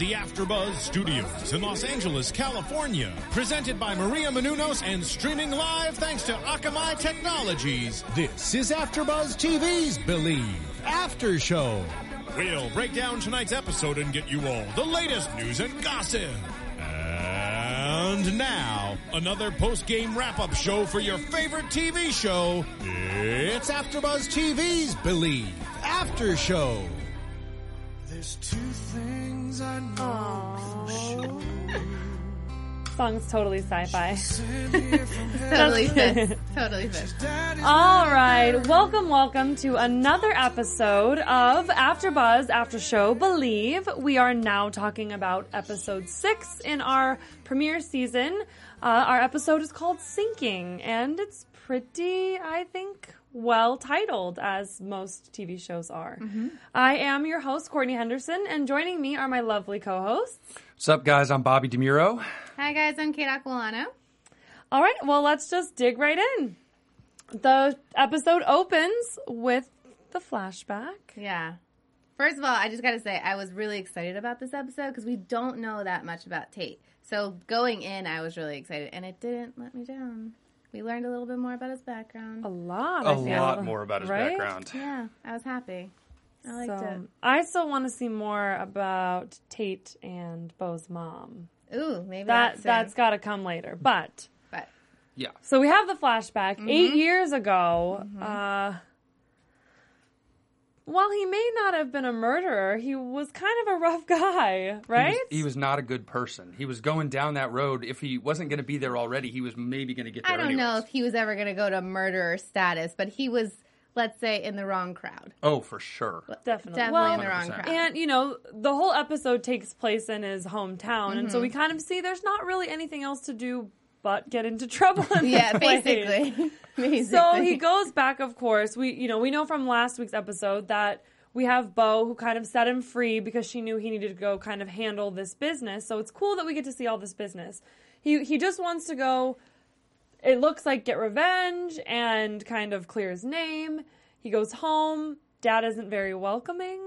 the AfterBuzz Studios in Los Angeles, California, presented by Maria Menounos and streaming live thanks to Akamai Technologies. This is AfterBuzz TV's Believe After Show. We'll break down tonight's episode and get you all the latest news and gossip. And now, another post-game wrap-up show for your favorite TV show. It's AfterBuzz TV's Believe After Show. There's two things I know sure. Song's totally sci-fi. Sent here from. Totally fits. Totally fits. All right, welcome, welcome to another episode of AfterBuzz After Show Believe. We are now talking about episode six in our premiere season. Uh, our episode is called Sinking, and it's pretty, I think, well titled, as most TV shows are. Mm-hmm. I am your host, Courtney Henderson, and joining me are my lovely co-hosts. What's up, guys? I'm Bobby DeMuro. Hi guys, I'm Kate Aquilano. All right, well, let's just dig right in. The episode opens with the flashback. Yeah. First of all, I just got to say I was really excited about this episode because we don't know that much about Tate. So going in, I was really excited, and it didn't let me down. We learned a little bit more about his background. A lot. A I feel. lot more about his Right? background. Yeah, I was happy. I liked So, I still want to see more about Tate and Bo's mom. it. Ooh, maybe That that's that's got to come later. But But Yeah. so we have the flashback Mm-hmm. eight years ago. Uh, while he may not have been a murderer, he was kind of a rough guy, right? He was, he was not a good person. He was going down that road. If he wasn't going to be there already, he was maybe going to get there I don't know if he was ever going to go to murderer status, but he was, let's say, in the wrong crowd. Oh, for sure. Definitely. Definitely Well, in the wrong crowd. And you know, the whole episode takes place in his hometown, and Mm-hmm. so we kind of see there's not really anything else to do but get into trouble. In yeah, basically. basically. So he goes back. Of course, we you know we know from last week's episode that we have Bo who kind of set him free because she knew he needed to go kind of handle this business. So it's cool that we get to see all this business. He he just wants to go. It looks like get revenge and kind of clear his name. He goes home. Dad isn't very welcoming.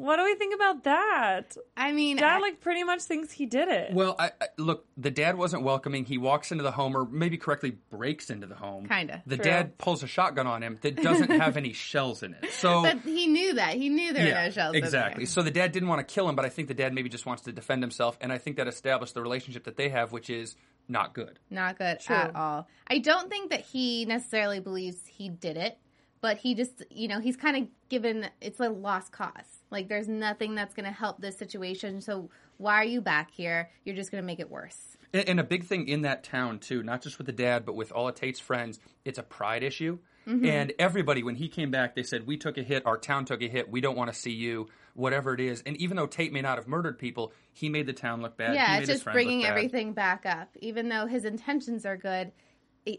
What do we think about that? I mean, Dad I- like pretty much thinks he did it. Well, I, I, look, the dad wasn't welcoming. He walks into the home, or maybe correctly breaks into the home. Kinda. The True. dad pulls a shotgun on him that doesn't have any shells in it. So but he knew that. He knew there were no shells. in there. exactly. So the dad didn't want to kill him, but I think the dad maybe just wants to defend himself, and I think that established the relationship that they have, which is not good. Not good True. at all. I don't think that he necessarily believes he did it, but he just, you know, he's kind of given it's a lost cause. Like there's nothing that's going to help this situation. So why are you back here? You're just going to make it worse. And, and a big thing in that town too, not just with the dad, but with all of Tate's friends, it's a pride issue. Mm-hmm. And everybody, when he came back, they said, "We took a hit. Our town took a hit. We don't want to see you, whatever it is." And even though Tate may not have murdered people, he made the town look bad. He yeah, made it's just bringing everything back up. Even though his intentions are good,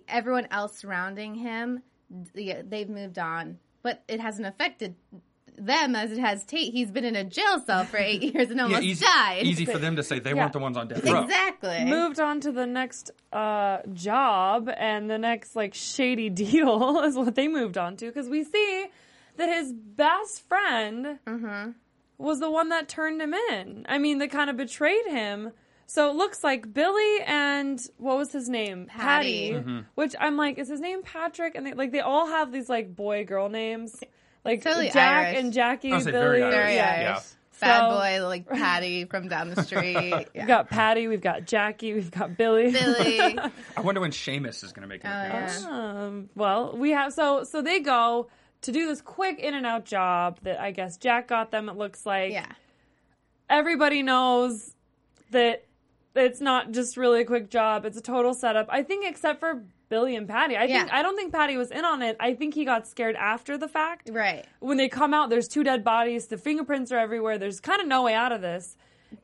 everyone else surrounding him, they've moved on, but it hasn't affected them as it has Tate. He's been in a jail cell for eight years and Yeah, almost easy, died. easy for them to say they Yeah. weren't the ones on death row. Exactly. moved on to the next uh, job and the next like shady deal is what they moved on to because we see that his best friend was the one that turned him in. I mean, that kind of betrayed him. So it looks like Billy and what was his name? Patty. Mm-hmm. Which I'm like, is his name Patrick? And they like they all have these like boy girl names, like Totally Jack Irish. and Jackie. I was Billy, like, very Irish. Very yeah. Irish. Yeah. Bad So- boy like Patty from down the street. We've got Patty, we've got Jackie, we've got Billy. Billy. I wonder when Seamus is going to make an Oh, appearance. Um, well, we have so so they go to do this quick in and out job that I guess Jack got them. It looks like yeah. everybody knows that it's not just really a quick job; it's a total setup. I think, except for Billy and Patty. I think Yeah. I don't think Patty was in on it. I think he got scared after the fact. Right. When they come out, there's two dead bodies. The fingerprints are everywhere. There's kind of no way out of this.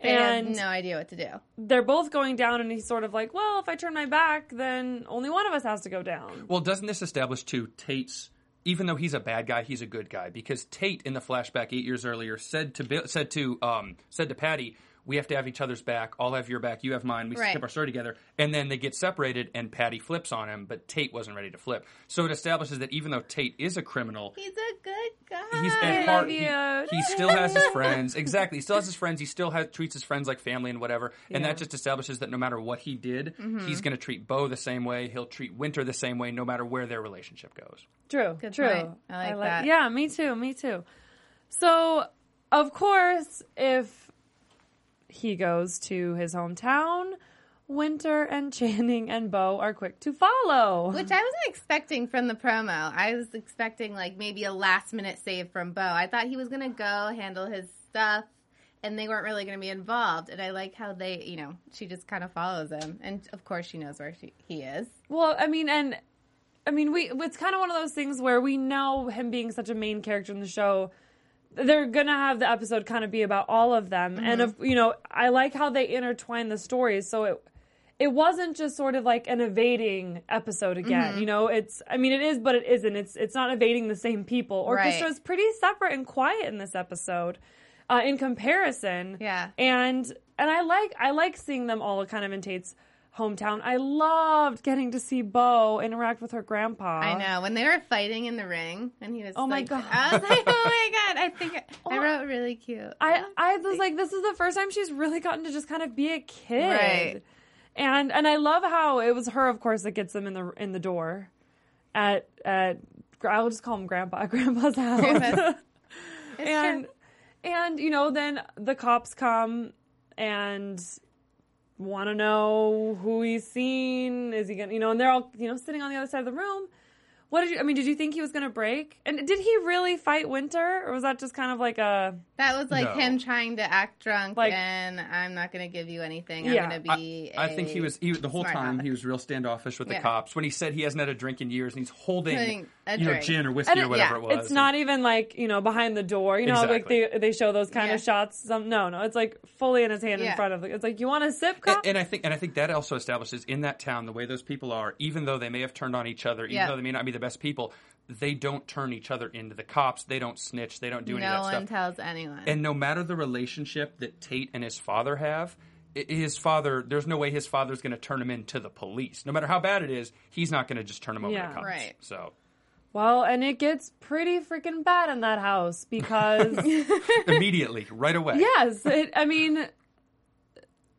They and have no idea what to do. they're both going down, and he's sort of like, "Well, if I turn my back, then only one of us has to go down." Well, doesn't this establish too Tate's even though he's a bad guy, he's a good guy because Tate in the flashback eight years earlier said to Bill, said to um, said to Patty, "We have to have each other's back. I'll have your back. You have mine. We Right. keep our story together." And then they get separated, and Patty flips on him, but Tate wasn't ready to flip. So it establishes that even though Tate is a criminal, He's a good guy. he's I at love heart he, you. he still has his friends exactly he still has his friends he still has, treats his friends like family and whatever and Yeah. that just establishes that no matter what he did Mm-hmm. he's going to treat bo the same way he'll treat winter the same way no matter where their relationship goes True. Good true. point. I like that. Yeah, me too. Me too. So, of course, if he goes to his hometown, Winter and Channing and Bo are quick to follow. Which I wasn't expecting from the promo. I was expecting like maybe a last minute save from Bo. I thought he was gonna go handle his stuff and they weren't really gonna be involved. And I like how they you know, she just kind of follows him. And of course she knows where she, he is. Well, I mean, and I mean, we it's kind of one of those things where we know him being such a main character in the show. They're gonna have the episode kind of be about all of them, and if you know, I like how they intertwine the stories. So it it wasn't just sort of like an evading episode again. You know, it's I mean, it is, but it isn't. It's it's not evading the same people. Orchestra's pretty separate and quiet in this episode. Uh, in comparison, Yeah. and and I like I like seeing them all kind of in Tate's hometown. I loved getting to see Bo interact with her grandpa. I know. When they were fighting in the ring and he was Oh my like, God. I was like, Oh my god, I think I oh. wrote really cute. I I was like, this is the first time she's really gotten to just kind of be a kid. Right. And and I love how it was her, of course, that gets them in the in the door at at I'll just call him Grandpa, Grandpa's house. Grandpa's- and true. and you know then the cops come and want to know who he's seen is he gonna you know and they're all you know sitting on the other side of the room what did you i mean did you think he was gonna break and did he really fight winter or was that just kind of like a That was like No. him trying to act drunk Like- and I'm not going to give you anything. Yeah. I'm going to be. I think he was he, the whole time aleck. he was real standoffish with the cops when he said he hasn't had a drink in years and he's holding Holding a you know gin or whiskey and or whatever yeah, it was it's not even like you know behind the door you know like they they show those kind of shots some no no it's like fully in his hand in front of it it's like you want a sip And, and I think, and I think that also establishes in that town the way those people are. Even though they may have turned on each other, even Yeah. though they may not be the best people, they don't turn each other into the cops. They don't snitch. They don't do any no of that one tells anyone. And no matter the relationship that Tate and his father have, his father, there's no way his father's going to turn him into the police. No matter how bad it is, he's not going to just turn him over Yeah. to cops. Right. So well and it gets pretty freaking bad in that house because immediately, right away. Yes, it, I mean,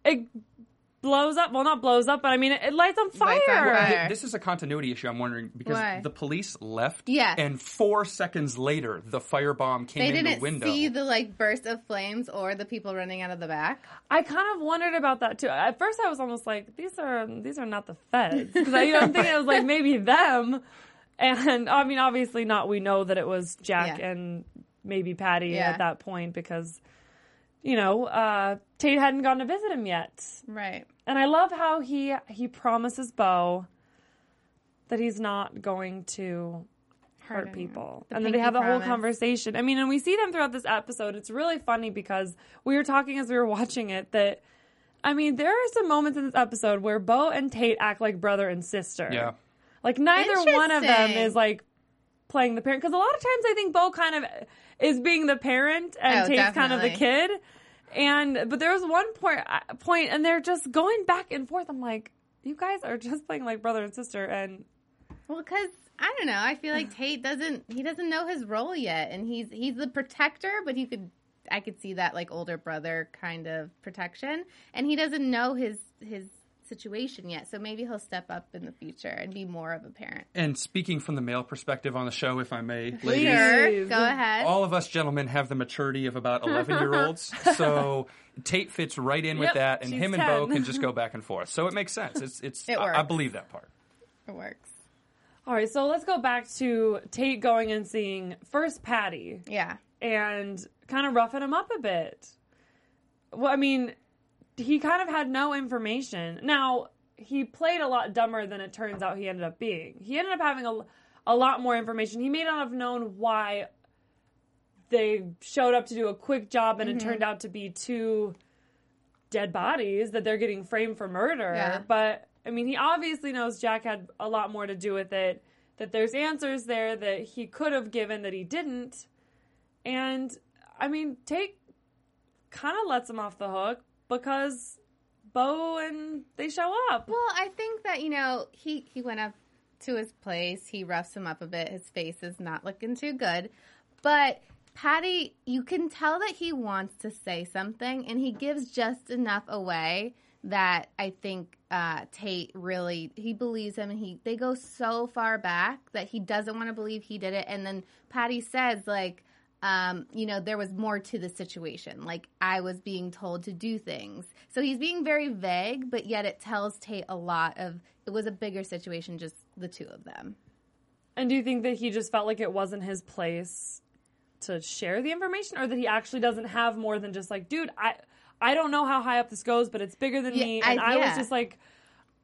it blows up. Well, not blows up, but I mean, it, it lights on fire. Lights on fire. Th- This is a continuity issue. I'm wondering because Why? the police left, Yes. and four seconds later, the firebomb came they in didn't the window. see the like burst of flames or the people running out of the back. I kind of wondered about that too. At first, I was almost like, these are these are not the feds because I, you know, I'm thinking it was like maybe them. And I mean, obviously not. We know that it was Jack Yeah. and maybe Patty Yeah. at that point because, you know, uh, Tate hadn't gone to visit him yet. Right. And I love how he he promises Bo that he's not going to hurt anyone. people. The and then they have the whole conversation. I mean, and we see them throughout this episode. It's really funny because we were talking as we were watching it that I mean, there are some moments in this episode where Bo and Tate act like brother and sister. Yeah. Like neither one of them is like playing the parent because a lot of times I think Bo kind of is being the parent and Oh, Tate's kind of the kid. And but there was one uh, point and they're just going back and forth. I'm like, you guys are just playing like brother and sister and Well, because I don't know. I feel like Tate doesn't. He doesn't know his role yet, and he's he's the protector, but you could. I could see that like older brother kind of protection, and he doesn't know his his situation yet. So maybe he'll step up in the future and be more of a parent. And speaking from the male perspective on the show, if I may, ladies, Sure, go ahead. all of us gentlemen have the maturity of about 11 year olds. So Tate fits right in with that, and she's him and Bo can just go back and forth. So it makes sense. It's, it's, It I, I believe that part. it works. all right, so let's go back to Tate going and seeing first Patty Yeah. and kind of roughing him up a bit. Well, I mean, he kind of had no information. Now, he played a lot dumber than it turns out he ended up being. He ended up having a, a lot more information. He may not have known why they showed up to do a quick job and it mm-hmm. turned out to be two dead bodies that they're getting framed for murder. Yeah. But, I mean, he obviously knows Jack had a lot more to do with it that there's answers there that he could have given that he didn't. And I mean, Tate kind of lets him off the hook because Bo and they show up. Well, I think that you know he he went up to his place. He roughs him up a bit. His face is not looking too good, but Patty, you can tell that he wants to say something, and he gives just enough away that I think uh, Tate really he believes him, and he they go so far back that he doesn't want to believe he did it, and then Patty says like. Um, you know, there was more to the situation. Like I was being told to do things. So he's being very vague, but yet it tells Tate a lot of it was a bigger situation, just the two of them. And do you think that he just felt like it wasn't his place to share the information, or that he actually doesn't have more than just like, dude, I I don't know how high up this goes, but it's bigger than Yeah, me, and I, was yeah. just like,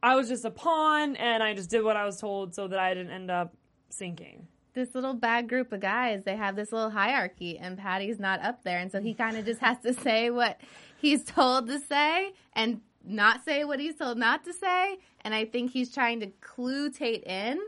I was just a pawn, and I just did what I was told, so that I didn't end up sinking. This little bad group of guys, they have this little hierarchy, and Patty's not up there, and so he kind of just has to say what he's told to say and not say what he's told not to say. And I think he's trying to clue Tate in,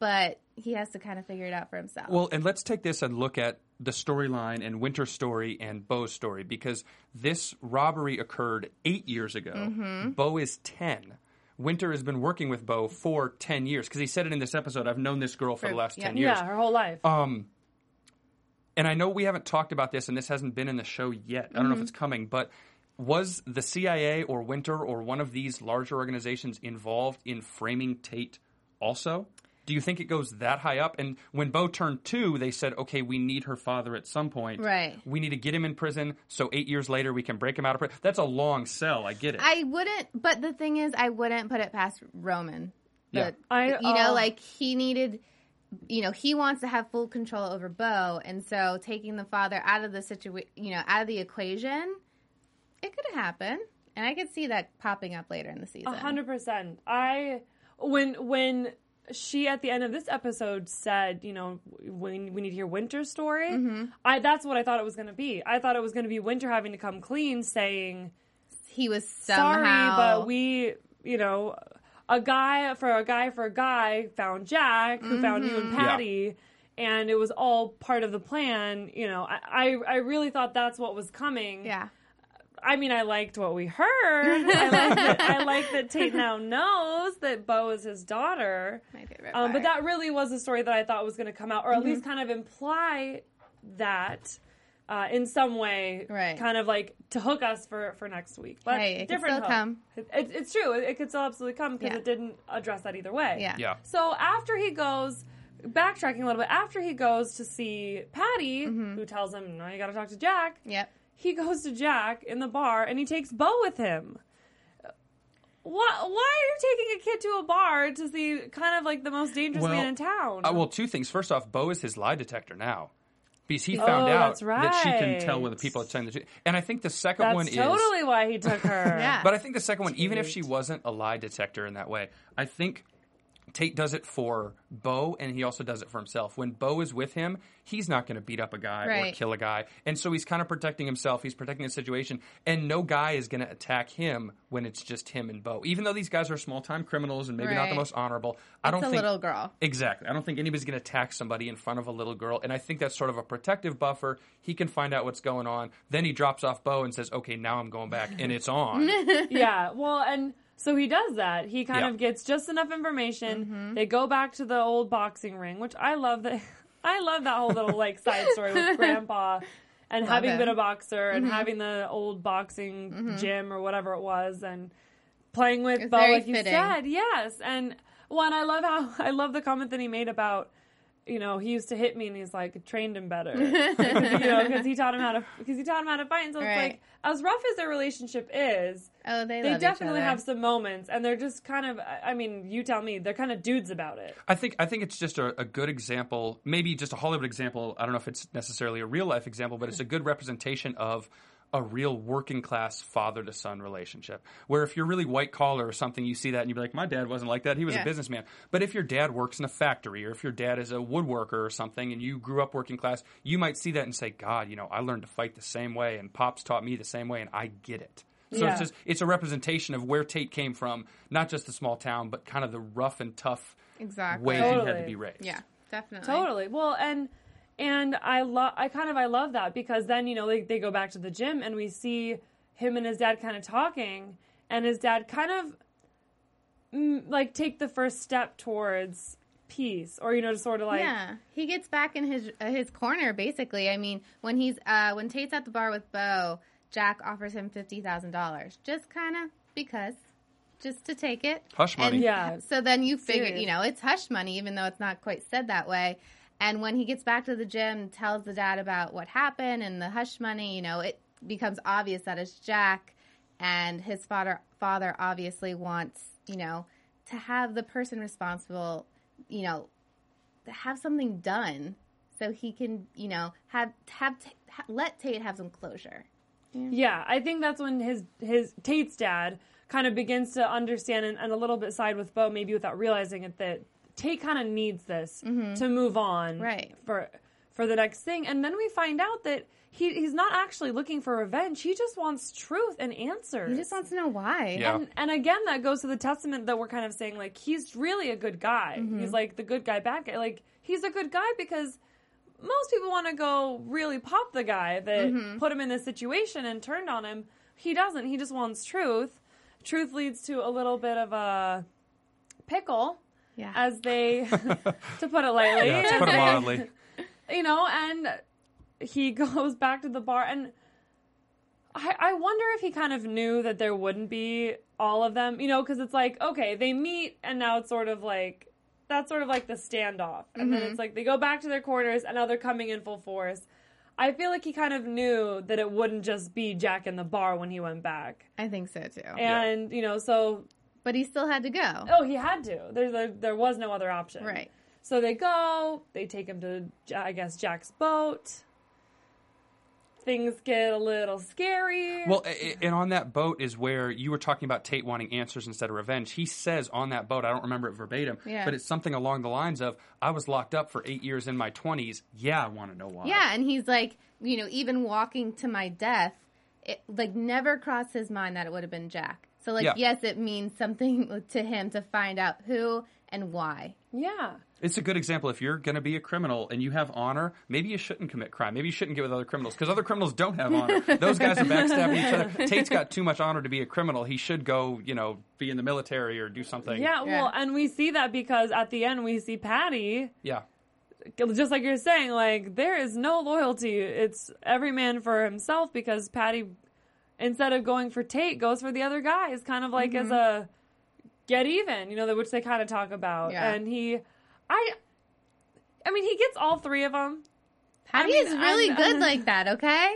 but he has to kind of figure it out for himself. Well, and let's take this and look at the storyline and Winter's story and Bo's story because this robbery occurred eight years ago. Mm-hmm. Bo is 10. Winter has been working with Bo for 10 years because he said it in this episode I've known this girl for, the last yeah. 10 years. Yeah, her whole life. Um, and I know we haven't talked about this, and this hasn't been in the show yet. I don't know Mm-hmm. if it's coming, but was the CIA or Winter or one of these larger organizations involved in framing Tate also? Do you think it goes that high up? And when Bo turned two, they said, okay, we need her father at some point. Right. We need to get him in prison so eight years later we can break him out of prison. That's a long sell. I get it. I wouldn't, but the thing is, I wouldn't put it past Roman. Yeah. I- you know, oh. like he needed, you know, he wants to have full control over Bo, and so taking the father out of the situation, you know, out of the equation, it could happen, and I could see that popping up later in the season. A hundred percent. I when when she at the end of this episode said, you know, we, we need to hear Winter's story. Mm-hmm. I that's what I thought it was going to be. I thought it was going to be Winter having to come clean, saying, He was somehow "Sorry, but we, you know, a guy for a guy for a guy found Jack, who found you and Patty." And it was all part of the plan, you know. I, I, I really thought that's what was coming. yeah. I mean, I liked what we heard. I like that, I like that Tate now knows that Bo is his daughter. My favorite Um, but that really was a story that I thought was going to come out, or at least kind of imply that uh, in some way, Right. kind of like to hook us for, for next week. But Hey, it could different still hook. come. It, it- it's true. It, it could still absolutely come because Yeah. it didn't address that either way. Yeah. yeah. So after he goes, backtracking a little bit, after he goes to see Patty, Mm-hmm. who tells him, "No, you got to talk to Jack." Yep. He goes to Jack in the bar and he takes Bo with him. Why, why are you taking a kid to a bar to see kind of like the most dangerous Well, man in town? Uh, well, two things. First off, Bo is his lie detector now. Because he found Oh, out that's that she can tell when the people are telling the truth. And I think the second That's one is totally why he took her. Yeah. But I think the second one, even if she wasn't a lie detector in that way, I think Tate does it for Bo and he also does it for himself. When Bo is with him, he's not going to beat up a guy or kill a guy. And so he's kind of protecting himself. He's protecting the situation. And no guy is going to attack him when it's just him and Bo. Even though these guys are small time criminals and maybe not the most honorable, I don't a think. little girl. Exactly. I don't think anybody's going to attack somebody in front of a little girl. And I think that's sort of a protective buffer. He can find out what's going on. Then he drops off Bo and says, okay, now I'm going back. And it's on. yeah. Well, and so he does that. He kind Yeah. of gets just enough information. Mm-hmm. They go back to the old boxing ring, which I love that. I love that whole little like side story with Grandpa and Love having him. been a boxer and having the old boxing gym or whatever it was and playing with It's Bo, very like you fitting. said. Yes, and one I love how I love the comment that he made about. You know, he used to hit me, and he's like trained him better. Because, you know, because he taught him how to because he taught him how to fight. And so it's like as rough as their relationship is, Oh, they, they definitely have some moments, and they're just kind of. I- I mean, you tell me, they're kind of dudes about it. I think I think it's just a, a good example, maybe just a Hollywood example. I don't know if it's necessarily a real life example, but it's a good representation of a real working class father to son relationship. Where if you're really white collar or something, you see that and you'd be like, my dad wasn't like that. He was Yeah. a businessman. But if your dad works in a factory or if your dad is a woodworker or something and you grew up working class, you might see that and say, God, you know, I learned to fight the same way and pops taught me the same way and I get it. So Yeah. it's just it's a representation of where Tate came from, not just the small town, but kind of the rough and tough Exactly. way he had to be raised. Yeah, definitely. Totally. Well, and and I love I kind of I love that because then you know they they go back to the gym and we see him and his dad kind of talking and his dad kind of mm, like take the first step towards peace or you know to sort of like yeah, he gets back in his uh, his corner basically. I mean, when he's uh when Tate's at the bar with Bo, Jack offers him fifty thousand dollars, just kind of because, just to take it. Hush money. And Yeah. So then you figure, Serious. you know, it's hush money, even though it's not quite said that way. And when he gets back to the gym, tells the dad about what happened and the hush money, you know, it becomes obvious that it's Jack, and his father father obviously wants, you know, to have the person responsible, you know, have something done so he can, you know, have have ha- let Tate have some closure. Yeah, I think that's when his his Tate's dad kind of begins to understand and, and a little bit side with Bo, maybe without realizing it, that Tate kind of needs this to move on, Mm-hmm. Right. For for the next thing, and then we find out that he he's not actually looking for revenge. He just wants truth and answers. He just wants to know why. Yeah. And, and again, that goes to the testament that we're kind of saying, like, he's really a good guy. Mm-hmm. He's like the good guy, bad guy. Like, he's a good guy because most people want to go really pop the guy that Mm-hmm. put him in this situation and turned on him. He doesn't. He just wants truth. Truth leads to a little bit of a pickle, Yeah. as they, to put it lightly. Yeah, to put it mildly. you know, and he goes back to the bar and I, I wonder if he kind of knew that there wouldn't be all of them, you know, because it's like, okay, they meet and now it's sort of like, that's sort of like the standoff. And then it's mm-hmm. like they go back to their quarters and now they're coming in full force. I feel like he kind of knew that it wouldn't just be Jack in the bar when he went back. I think so too. And, you know, so, But he still had to go. oh, he had to. There, there, there was no other option. Right. So they go, they take him to, I guess, Jack's boat. Things get a little scary. Well, a- a- and on that boat is where you were talking about Tate wanting answers instead of revenge. He says on that boat, I don't remember it verbatim, Yeah. but it's something along the lines of, I was locked up for eight years in my 20s. Yeah, I want to know why. Yeah, and he's like, you know, even walking to my death, it like never crossed his mind that it would have been Jack. So like, Yeah. yes, it means something to him to find out who and why. yeah. It's a good example. If you're going to be a criminal and you have honor, maybe you shouldn't commit crime. Maybe you shouldn't get with other criminals because other criminals don't have honor. Those guys are backstabbing each other. Tate's got too much honor to be a criminal. He should go, you know, be in the military or do something. Yeah, well, and we see that because at the end we see Patty, Yeah. just like you're saying, like, there is no loyalty. It's every man for himself because Patty, instead of going for Tate, goes for the other guy. It's kind of like as mm-hmm. a get even, you know, which they kind of talk about. Yeah. And he, I, I mean, he gets all three of them. Patty mean, is really I'm- good like that. Okay,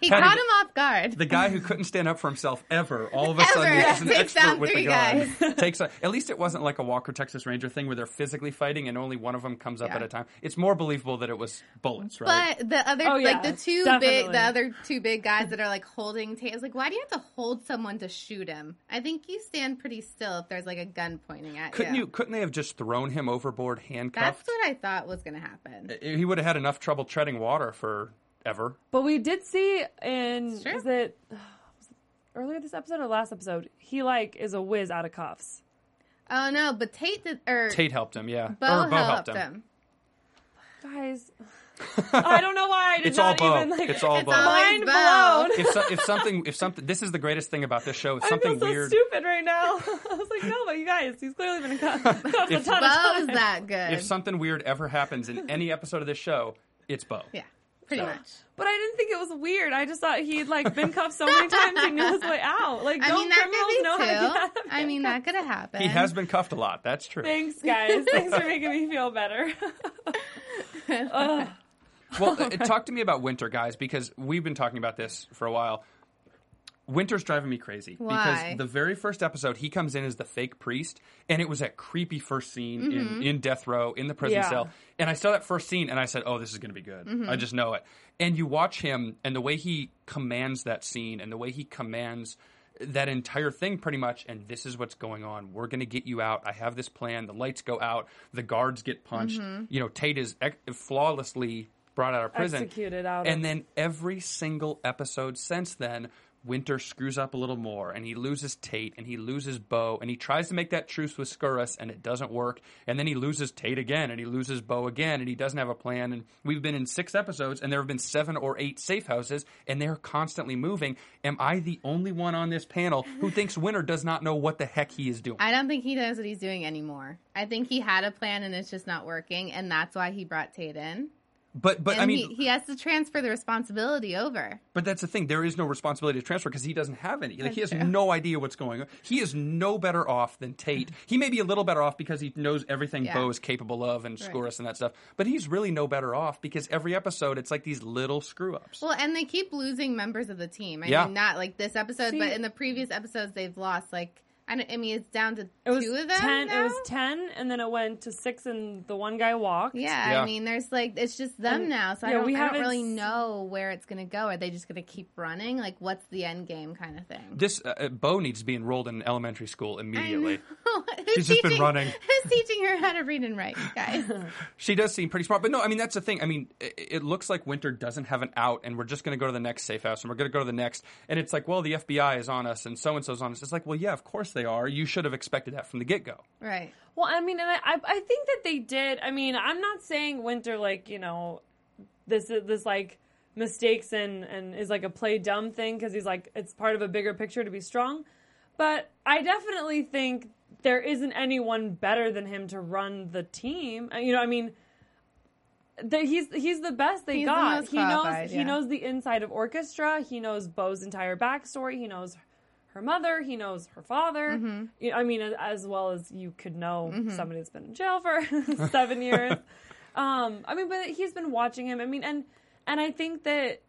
he Patty, caught the- him off guard. The guy who couldn't stand up for himself ever, all of a Ever. sudden is an Takes expert down with the three gun. Takes a, at least it wasn't like a Walker Texas Ranger thing where they're physically fighting and only one of them comes up Yeah. at a time. It's more believable that it was bullets, right? But the other, Oh, yeah, like the two definitely. big, the other two big guys that are like holding Tate. I was like, why do you have to hold someone to shoot him? I think you stand pretty still if there's like a gun pointing at you. couldn't you. you? Couldn't they have just thrown him overboard, handcuffed? That's what I thought was going to happen. he would have had enough trouble treading water for ever. But we did see in, Sure. is it was it earlier this episode or last episode? He, like, is a whiz out of cuffs. Oh no, but Tate did, or Tate helped him, yeah. Bo, or Bo helped him. Guys, I don't know why I did It's all not Bo. even, like, It's all It's Bo. mind Bo. blown. if, so, if something, if something, this is the greatest thing about this show. If I something feel so weird, stupid right now. I was like, no, but you guys, he's clearly been cuffed cuffed a If- ton of Bo's times. that good. if something weird ever happens in any episode of this show, it's Bo. yeah, pretty So- much. But I didn't think it was weird. I just thought he'd like been cuffed so many times he knew his way out. Like, I don't mean, criminals could be know how to get out too. of I mean, that could have happened. He has been cuffed a lot. That's true. Thanks, guys. Thanks for making me feel better. Well, uh, talk to me about Winter, guys, because we've been talking about this for a while. Winter's driving me crazy Why? because the very first episode he comes in as the fake priest, and it was that creepy first scene in, mm-hmm. in death row in the prison Yeah. cell. And I saw that first scene, and I said, "Oh, this is going to be good. Mm-hmm. I just know it." And you watch him, and the way he commands that scene, and the way he commands that entire thing, pretty much. And this is what's going on. We're going to get you out. I have this plan. The lights go out. The guards get punched. Mm-hmm. You know, Tate is ex- flawlessly brought out of prison Executed out and of- then every single episode since then, Winter screws up a little more, and he loses Tate, and he loses Bo, and he tries to make that truce with Skouras, and it doesn't work. And then he loses Tate again, and he loses Bo again, and he doesn't have a plan. And we've been in six episodes, and there have been seven or eight safe houses, and they're constantly moving. Am I the only one on this panel who thinks Winter does not know what the heck he is doing? I don't think he knows what he's doing anymore. I think he had a plan and it's just not working, and that's why he brought Tate in. But but and I mean, he, he has to transfer the responsibility over. But that's the thing. There is no responsibility to transfer because he doesn't have any. Like he has true. no idea what's going on. He is no better off than Tate. He may be a little better off because he knows everything Yeah. Bo is capable of and Right. And that stuff. But he's really no better off because every episode it's like these little screw ups. Well, and they keep losing members of the team. I Yeah. mean, not like this episode, See- but in the previous episodes, they've lost like I, don't, I mean, it's down to It was two of them. ten. now? It was ten, and then it went to six, and the one guy walked. Yeah, Yeah. I mean, there's like it's just them And- now, so I yeah, don't, we I don't really know where it's going to go. Are they just going to keep running? Like, what's the end game kind of thing? This uh, uh, Bo needs to be enrolled in elementary school immediately. Who's She's just been teaching- running. Who's teaching her how to read and write, guys? She does seem pretty smart, but no, I mean that's the thing. I mean, it, it looks like Winter doesn't have an out, and we're just going to go to the next safe house, and we're going to go to the next, and it's like, well, the FBI is on us, and so and so's on us. It's like, well, yeah, of course they are. You should have expected that from the get go. right. Well, I mean, and I, I, I think that they did. I mean, I'm not saying Winter like you know, this is this like mistakes and and is like a play dumb thing because he's like it's part of a bigger picture to be strong. But I definitely think there isn't anyone better than him to run the team. Uh, You know, I mean. The, he's he's the best they He's the got. most he knows qualified, he knows the inside of orchestra. He knows Bo's entire backstory. He knows her mother. He knows her father. Mm-hmm. You- I mean, as well as you could know somebody that's been in jail for seven years. Um, I mean, but he's been watching him. I mean, and and I think that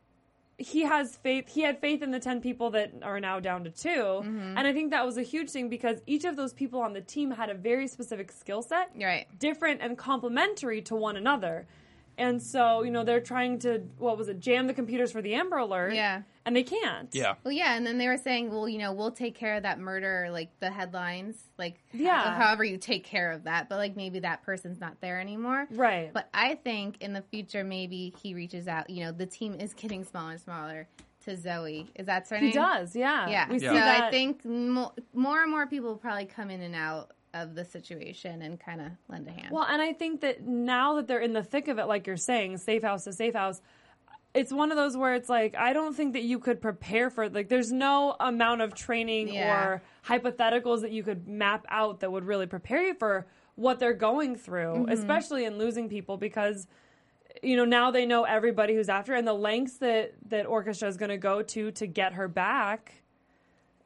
he has faith. He had faith in the ten people that are now down to 2 Mm-hmm. and I think that was a huge thing because each of those people on the team had a very specific skill set, Right. different and complementary to one another. And so, you know, they're trying to what was it, jam the computers for the Amber Alert, Yeah. and they can't. Yeah. Well, yeah, and then they were saying, well, you know, we'll take care of that murder, like the headlines, like Yeah. however you take care of that, but like maybe that person's not there anymore. Right. But I think in the future, maybe he reaches out. You know, the team is getting smaller and smaller to Zoe. Is that her he name? does, yeah. Yeah. We so see that. I think mo- more and more people will probably come in and out of the situation and kind of lend a hand. Well, and I think that now that they're in the thick of it, like you're saying, safe house to safe house, it's one of those where it's like I don't think that you could prepare for it. like there's no amount of training Yeah. or hypotheticals that you could map out that would really prepare you for what they're going through, mm-hmm. especially in losing people because you know now they know everybody who's after and the lengths that that orchestra is going to go to to get her back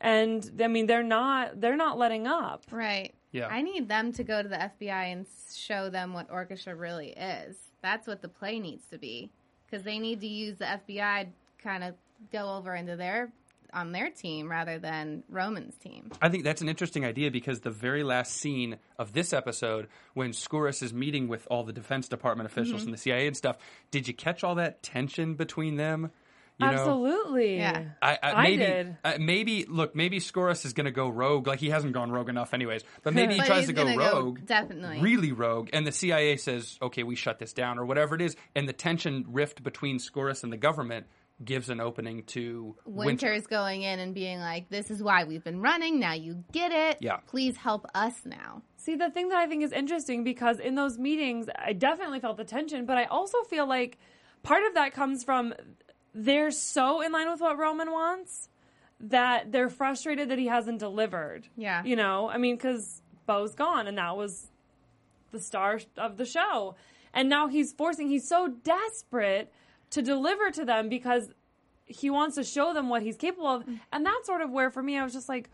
and i mean they're not they're not letting up right. Yeah. I need them to go to the FBI and show them what orchestra really is. That's what the play needs to be. Because they need to use the FBI to kind of go over into their on their team rather than Roman's team. I think that's an interesting idea because the very last scene of this episode, when Skouras is meeting with all the Defense Department officials Mm-hmm. and the CIA and stuff, did you catch all that tension between them? You know? absolutely Yeah. I, I, I maybe, did. Uh, maybe look, maybe Skouras is going to go rogue. Like he hasn't gone rogue enough, anyways. But maybe he But tries to go gonna rogue, definitely. really rogue, and the CIA says, "Okay, we shut this down," or whatever it is, and the tension rift between Skouras and the government gives an opening to Winter. Winter's going in and being like, "This is why we've been running. Now you get it. Yeah. Please help us now." See, the thing that I think is interesting because in those meetings, I definitely felt the tension, but I also feel like part of that comes from they're so in line with what Roman wants that they're frustrated that he hasn't delivered. Yeah. You know, I mean, because Bo's gone and that was the star of the show. And now he's forcing, he's so desperate to deliver to them because he wants to show them what he's capable of. And that's sort of where, for me, I was just like,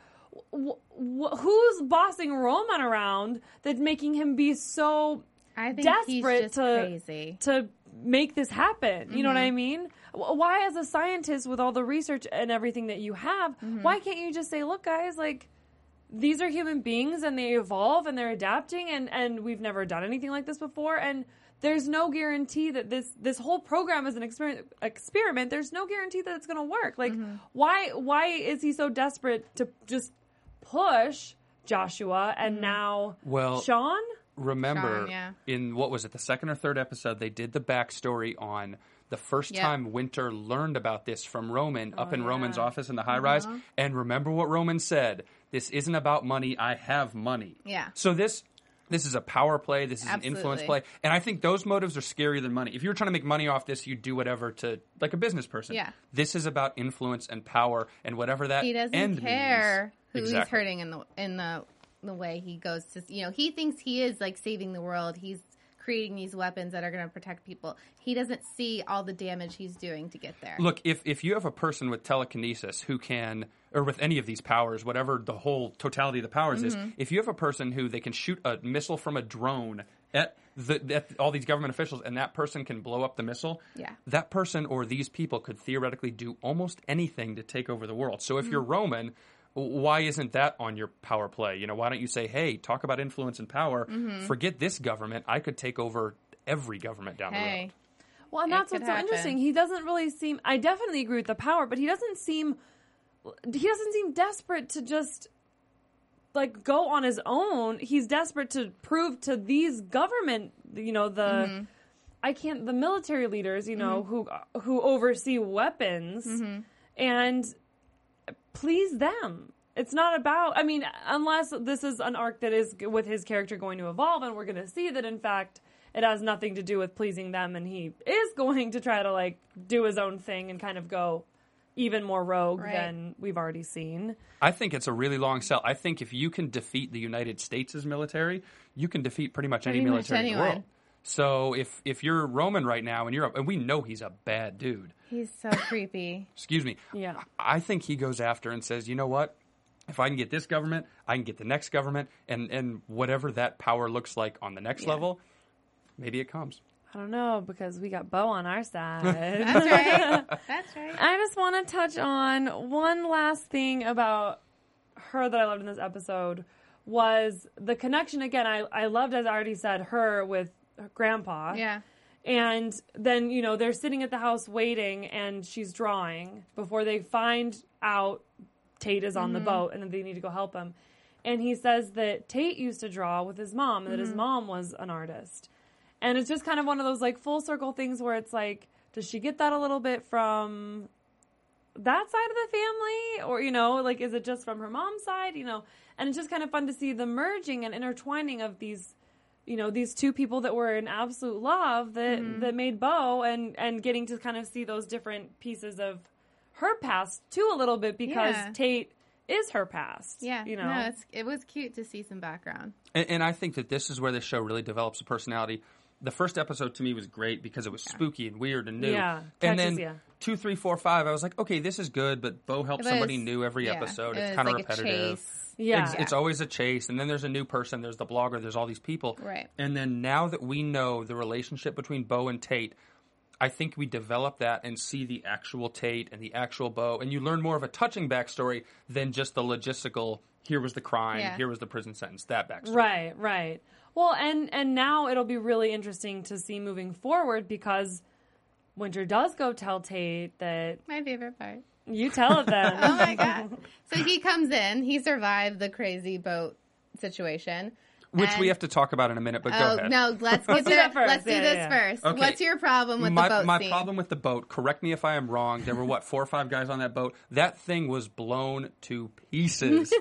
wh- wh- who's bossing Roman around that's making him be so I think desperate he's just to crazy. to make this happen? You know what Mm-hmm. I mean? Wh- Why, as a scientist, with all the research and everything that you have, Mm-hmm. why can't you just say, "Look, guys, like." These are human beings and they evolve and they're adapting and, and we've never done anything like this before and there's no guarantee that this this whole program is an experiment experiment. There's no guarantee that it's gonna work. Like Mm-hmm. why why is he so desperate to just push Joshua and Mm-hmm. now Well, Sean? remember Sean, yeah. in what was it the second or third episode they did the backstory on the first Yep. time Winter learned about this from Roman up in Roman's office in the high rise. Uh-huh. And remember what Roman said this isn't about money, I have money. Yeah. So this. This is a power play. This is an influence play, and I think those motives are scarier than money. If you were trying to make money off this, you'd do whatever to, like a business person. Yeah. This is about influence and power, and whatever that he doesn't end care means. who he's hurting in the in the the way he goes to you know he thinks he is like saving the world he's creating these weapons that are going to protect people he doesn't see all the damage he's doing to get there Look, if if you have a person with telekinesis who can, or with any of these powers, whatever the whole totality of the powers Mm-hmm. is, if you have a person who they can shoot a missile from a drone at the at all these government officials, and that person can blow up the missile, Yeah. that person or these people could theoretically do almost anything to take over the world. So if Mm-hmm. you're Roman. W- Why isn't that on your power play? You know, why don't you say, "Hey, talk about influence and power. Mm-hmm. Forget this government. I could take over every government down the road." Well, and It that's could what's so interesting. He doesn't really seem. I definitely agree with the power, but he doesn't seem. He doesn't seem desperate to just like go on his own. He's desperate to prove to these government, you know, the Mm-hmm. I can't the military leaders, you know, who who oversee weapons Mm-hmm. and please them. It's not about. I mean, unless this is an arc that is with his character going to evolve, and we're going to see that in fact it has nothing to do with pleasing them, and he is going to try to like do his own thing and kind of go even more rogue Right. than we've already seen. I think it's a really long sell. I think if you can defeat the United States' military, you can defeat pretty much any Pretty much military in the world. So if if you're Roman right now and you're and we know he's a bad dude. He's so creepy Excuse me. Yeah. I think he goes after and says, "You know what? If I can get this government, I can get the next government and and whatever that power looks like on the next Yeah. level, maybe it comes." I don't know because we got Bo on our side. that's right that's right I just want to touch on one last thing about her that I loved in this episode was the connection again. I, I loved, as I already said, her with her grandpa. yeah And then, you know, they're sitting at the house waiting and she's drawing before they find out Tate is on the mm-hmm. boat and that they need to go help him. And he says that Tate used to draw with his mom and that his mm-hmm. mom was an artist. And it's just kind of one of those like full circle things where it's like, does she get that a little bit from that side of the family? Or, you know, like, is it just from her mom's side? You know, and it's just kind of fun to see the merging and intertwining of these you know these two people that were in absolute love that Mm-hmm. that made Bo and and getting to kind of see those different pieces of her past too a little bit because Yeah. Tate is her past. yeah you know. no it's, it was cute to see some background And, and I think that this is where the show really develops a personality. The first episode to me was great because it was spooky and weird and new. Yeah, and catches then ya. two, three, four, five, I was like, okay, this is good, but Bo helps It somebody new every yeah, episode. it It's kind of like a repetitive. Chase. Yeah. It's, it's always a chase, and then there's a new person. There's the blogger. There's all these people. Right. And then now that we know the relationship between Bo and Tate, I think we develop that and see the actual Tate and the actual Bo, and you learn more of a touching backstory than just the logistical. Here was the crime. Yeah. Here was the prison sentence. That backstory. Right, right. Well, and and now it'll be really interesting to see moving forward because Winter does go tell Tate that my favorite part you tell it then. oh my god so he comes in he survived the crazy boat situation Which we have to talk about in a minute, but go Oh ahead. no! Let's get do that first. Let's do this yeah, first. Okay. What's your problem with my, the boat my scene? problem with the boat, correct me if I am wrong. There were what, four or five guys on that boat? That thing was blown to pieces.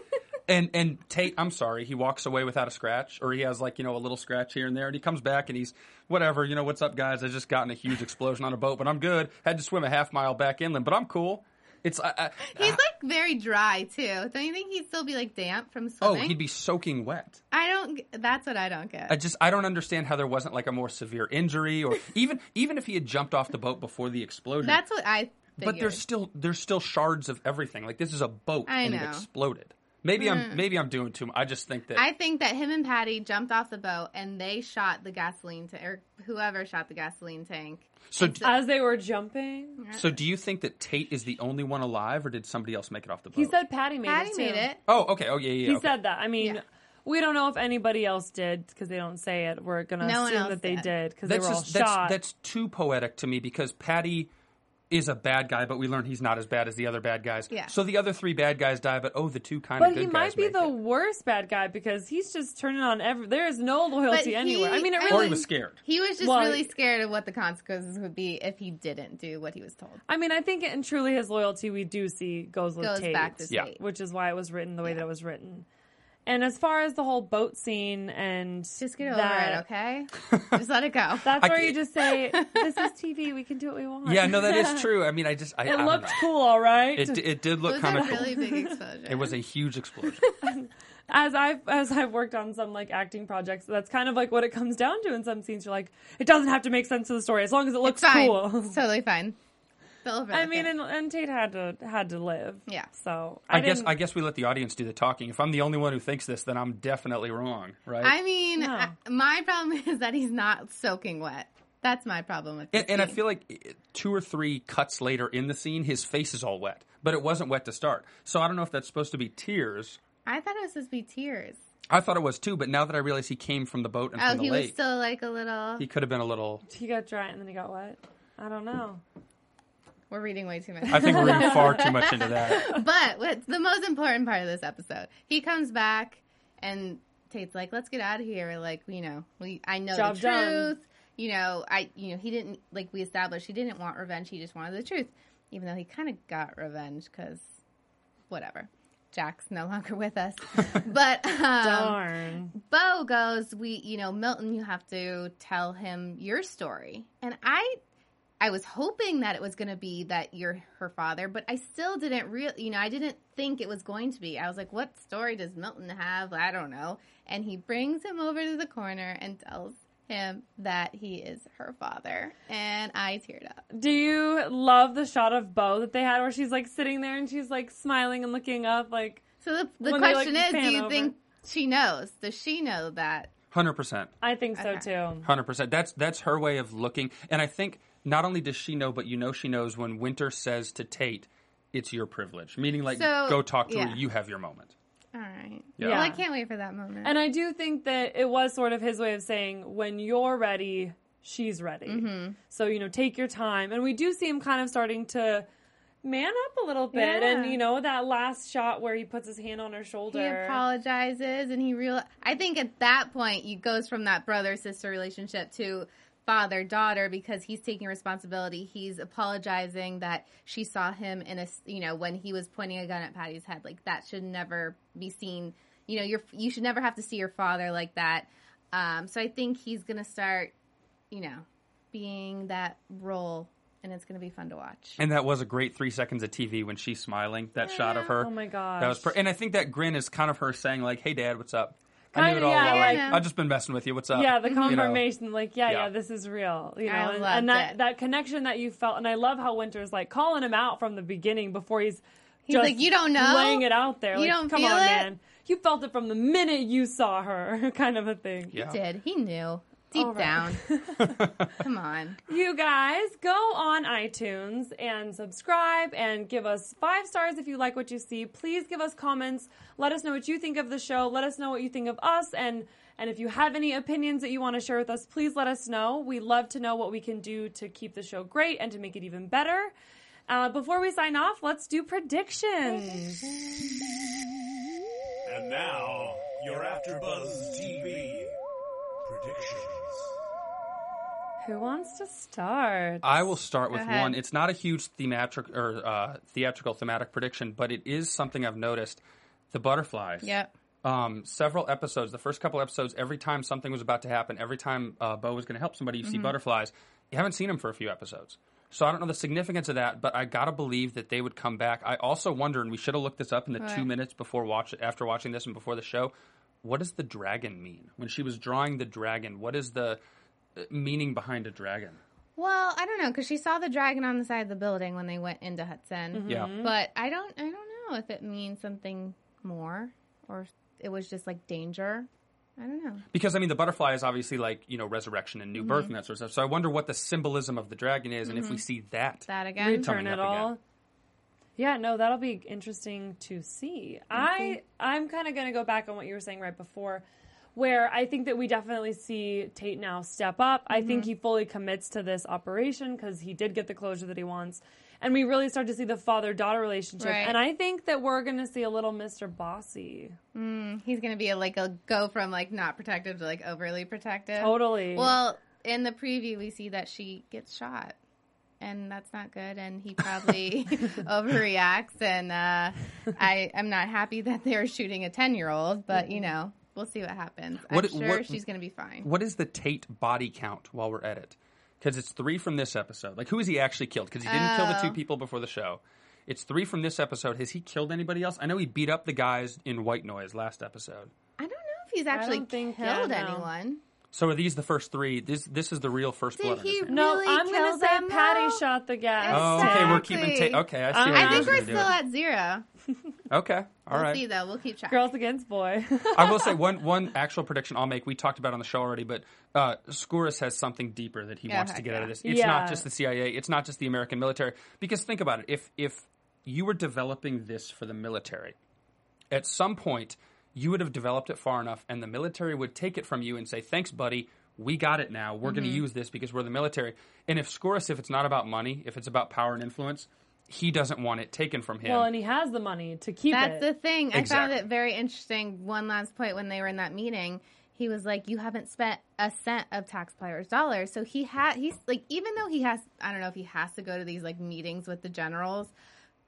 and and Tate, I'm sorry, he walks away without a scratch, or he has like, you know, a little scratch here and there, and he comes back and he's whatever, you know, what's up guys? I just got in a huge explosion on a boat, but I'm good. Had to swim a half mile back inland, but I'm cool. It's I, I, He's like very dry too. Don't you think he'd still be like damp from swimming? Oh, he'd be soaking wet. I don't. That's what I don't get. I just I don't understand how there wasn't like a more severe injury or even even if he had jumped off the boat before the explosion. that's what I. But there's still there's still shards of everything. Like this is a boat I and it know. Mm. exploded. Maybe I'm mm. maybe I'm doing too much. I just think that I think that him and Patty jumped off the boat and they shot the gasoline tank, or whoever shot the gasoline tank. so. As they were jumping, So do you think that Tate is the only one alive, or did somebody else make it off the boat? he said Patty made Patty it. too. made it. "Oh, okay. Oh, yeah, yeah." He okay. said that. I mean, Yeah. we don't know if anybody else did because they don't say it. We're gonna No assume that they did. did because they that's were all just that's shot. that's too poetic to me because Patty is a bad guy, but we learn he's not as bad as the other bad guys. Yeah. So the other three bad guys die, but oh, the two kind But of good he guys might be the it. worst bad guy because he's just turning on every. There is no loyalty he- anywhere. I mean, it really. Or he was scared. He was just Well, really scared of what the consequences would be if he didn't do what he was told. I mean, I think and truly his loyalty we do see goes with Goes Tate, back to Yeah. Tate. which is why it was written the way that it was written. And as far as the whole boat scene and Just get over that, it, okay? just let it go. That's I where you just say, "This is TV. We can do what we want." Yeah, no, that is true. I mean, I just I, I It don't looked know. cool, all right. It, it did look was kind a of cool. really big exposure. It was a huge explosion. as I've as I've worked on some like acting projects, that's kind of like what it comes down to in some scenes. You're like, it doesn't have to make sense to the story as long as it looks fine. cool. It's totally fine. They'll I mean, and, and Tate had to had to live. Yeah. So I, I, guess I guess we let the audience do the talking. If I'm the only one who thinks this, then I'm definitely wrong, right? I mean, No. I- my problem is that he's not soaking wet. That's my problem with this and, and I feel like eh, two or three cuts later in the scene, his face is all wet, but it wasn't wet to start. So I don't know if that's supposed to be tears. I thought it was supposed to be tears. I thought it was too, but now that I realize he came from the boat and Oh, from the he was lake, still like a little. he could have been a little. he got dry and then he got wet. I don't know. We're reading way too much. I think we're reading far too much into that. but what's the most important part of this episode? He comes back and Tate's like, "Let's get out of here." Like, you know, we I know Job the done. truth. You know, I you know he didn't like we established he didn't want revenge. He just wanted the truth, even though he kind of got revenge because whatever. Jack's no longer with us, but um, Darn. Bo goes, we, you know, Milton, you have to tell him your story. And I, I was hoping that it was going to be that you're her father, but I still didn't real, you know, I didn't think it was going to be. I was like, what story does Milton have? I don't know. And he brings him over to the corner and tells him that he is her father. And I teared up. Do you love the shot of Bo that they had where she's like sitting there and she's like smiling and looking up like So the, the When they, like, question is, do you over. think she knows? Does she know that? Hundred percent. I think so Okay. too. Hundred percent. That's that's her way of looking, and I think not only does she know, but you know she knows when Winter says to Tate, "It's your privilege," meaning like, So, "Go talk to yeah. her. You have your moment." All right. Yeah. Well, I can't wait for that moment. And I do think that it was sort of his way of saying, when you're ready, she's ready. Mm-hmm. So, you know, take your time. And we do see him kind of starting to man up a little bit. Yeah. And, you know, that last shot where he puts his hand on her shoulder. He apologizes and he real. I think at that point, he goes from that brother sister relationship to father daughter because he's taking responsibility. He's apologizing that she saw him in a you know when he was pointing a gun at Patty's head. Like that should never be seen. You know, you're you should never have to see your father like that. Um, so I think he's gonna start, you know, being that role, and it's gonna be fun to watch. And that was a great three seconds of TV when she's smiling. That shot of her. Oh my gosh. That was, per- and I think that grin is kind of her saying like, "Hey, Dad, what's up? I knew Kinda, it all yeah, along. like- I've just been messing with you. What's up? yeah, the You know? confirmation, like, yeah, yeah, Yeah. this is real. You know, I and, loved and that it. that connection that you felt, and I love how Winter's like calling him out from the beginning before he's He's just like, "You don't know? laying it out there. You like, don't come feel on, it?" man, you felt it from the minute you saw her, kind of a thing. Yeah. Did he knew deep All right. down? Come on. You guys go on iTunes and subscribe and give us five stars if you like what you see. Please give us comments. Let us know what you think of the show. Let us know what you think of us and and if you have any opinions that you want to share with us, please let us know. We love to know what we can do to keep the show great and to make it even better. Uh, before we sign off, let's do predictions. And now, your after Buzz TV predictions. Who wants to start? I will start with one. It's not a huge thematic or uh, theatrical thematic prediction, but it is something I've noticed. The butterflies. Yep. Um, several episodes, the first couple episodes, every time something was about to happen, every time uh, Bo was going to help somebody, you see Mm-hmm. butterflies. You haven't seen them for a few episodes. So I don't know the significance of that, but I gotta believe that they would come back. I also wonder, and we should have looked this up in the two minutes before watch after watching this and before the show. What does the dragon mean when she was drawing the dragon? What is the uh, meaning behind a dragon? Well, I don't know because she saw the dragon on the side of the building when they went into Hudson. Mm-hmm. Yeah. But I don't, I don't know if it means something more or it was just like danger. I don't know. Because I mean, the butterfly is obviously like you know resurrection and new birth and that sort of stuff. So I wonder what the symbolism of the dragon is, and if we see that. That again. return it up all. again. Yeah, no, that'll be interesting to see. I I'm kind of going to go back on what you were saying right before. where I think that we definitely see Tate now step up. I Mm-hmm. think he fully commits to this operation because he did get the closure that he wants. And we really start to see the father daughter relationship. Right. And I think that we're going to see a little Mr. Bossy. He's gonna be a, like a go from like not protective to like overly protective. Totally. Well, in the preview, we see that she gets shot, and that's not good. And he probably overreacts. And uh, I, I'm not happy that they're shooting a ten year old, but you know, we'll see what happens. What- I'm sure what- she's gonna be fine. What is the Tate body count while we're at it? Because it's three from this episode. Like, who has he actually killed? Because he didn't kill the two people before the show. It's three from this episode. Has he killed anybody else? I know he beat up the guys in White Noise last episode. I don't know if he's actually don't think- killed yeah, no. anyone. So are these the first three? This this is the real first Did blood. he thing. no, I'm kill going to say them, Patty though? shot the guy. Oh, okay. We're keeping Tate. Okay, I see. How I you I guys think we're still it. at zero. Okay, all we'll right. see though. We'll keep track. Girls against boy. I will say one one actual prediction I'll make. We talked about on the show already, but uh, Skouras has something deeper that he Yeah, wants to heck get out of this. It's Yeah. not just the CIA. It's not just the American military. Because think about it. If if you were developing this for the military, at some point you would have developed it far enough, and the military would take it from you and say, "Thanks, buddy. We got it now. We're going Mm-hmm. to use this because we're the military." And if Skouras, if it's not about money, if it's about power and influence, he doesn't want it taken from him. well, and he has the money to keep That's it. the thing. I found it very interesting. One last point when they were in that meeting, he was like, "You haven't spent a cent of taxpayers' dollars." So he had he's like, even though he has, I don't know if he has to go to these like meetings with the generals,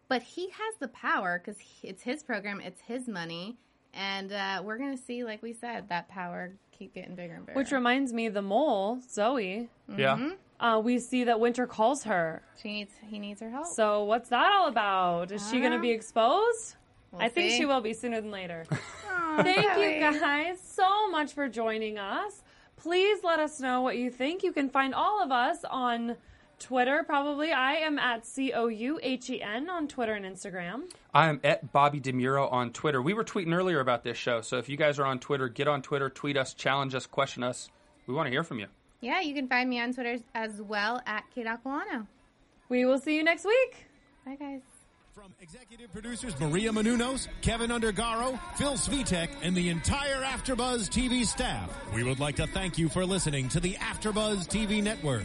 but he has the power because it's his program, it's his money, and uh, we're gonna see, like we said, that power keep getting bigger and bigger. Which reminds me, the mole, Zoe, yeah. uh, we see that Winter calls her. she needs, he needs her help. So what's that all about? Is she going to be exposed? We'll I think she will be sooner than later. Aw, Thank Zoe. you guys so much for joining us. Please let us know what you think. You can find all of us on Twitter, probably. I am at C O U H E N on Twitter and Instagram. I am at Bobby DeMuro on Twitter. We were tweeting earlier about this show, so if you guys are on Twitter, get on Twitter, tweet us, challenge us, question us. We want to hear from you. Yeah, you can find me on Twitter as well at Kate Aquilano. We will see you next week. Bye, guys. From executive producers Maria Menounos, Kevin Undergaro, Phil Svitek, and the entire AfterBuzz TV staff, we would like to thank you for listening to the AfterBuzz TV network.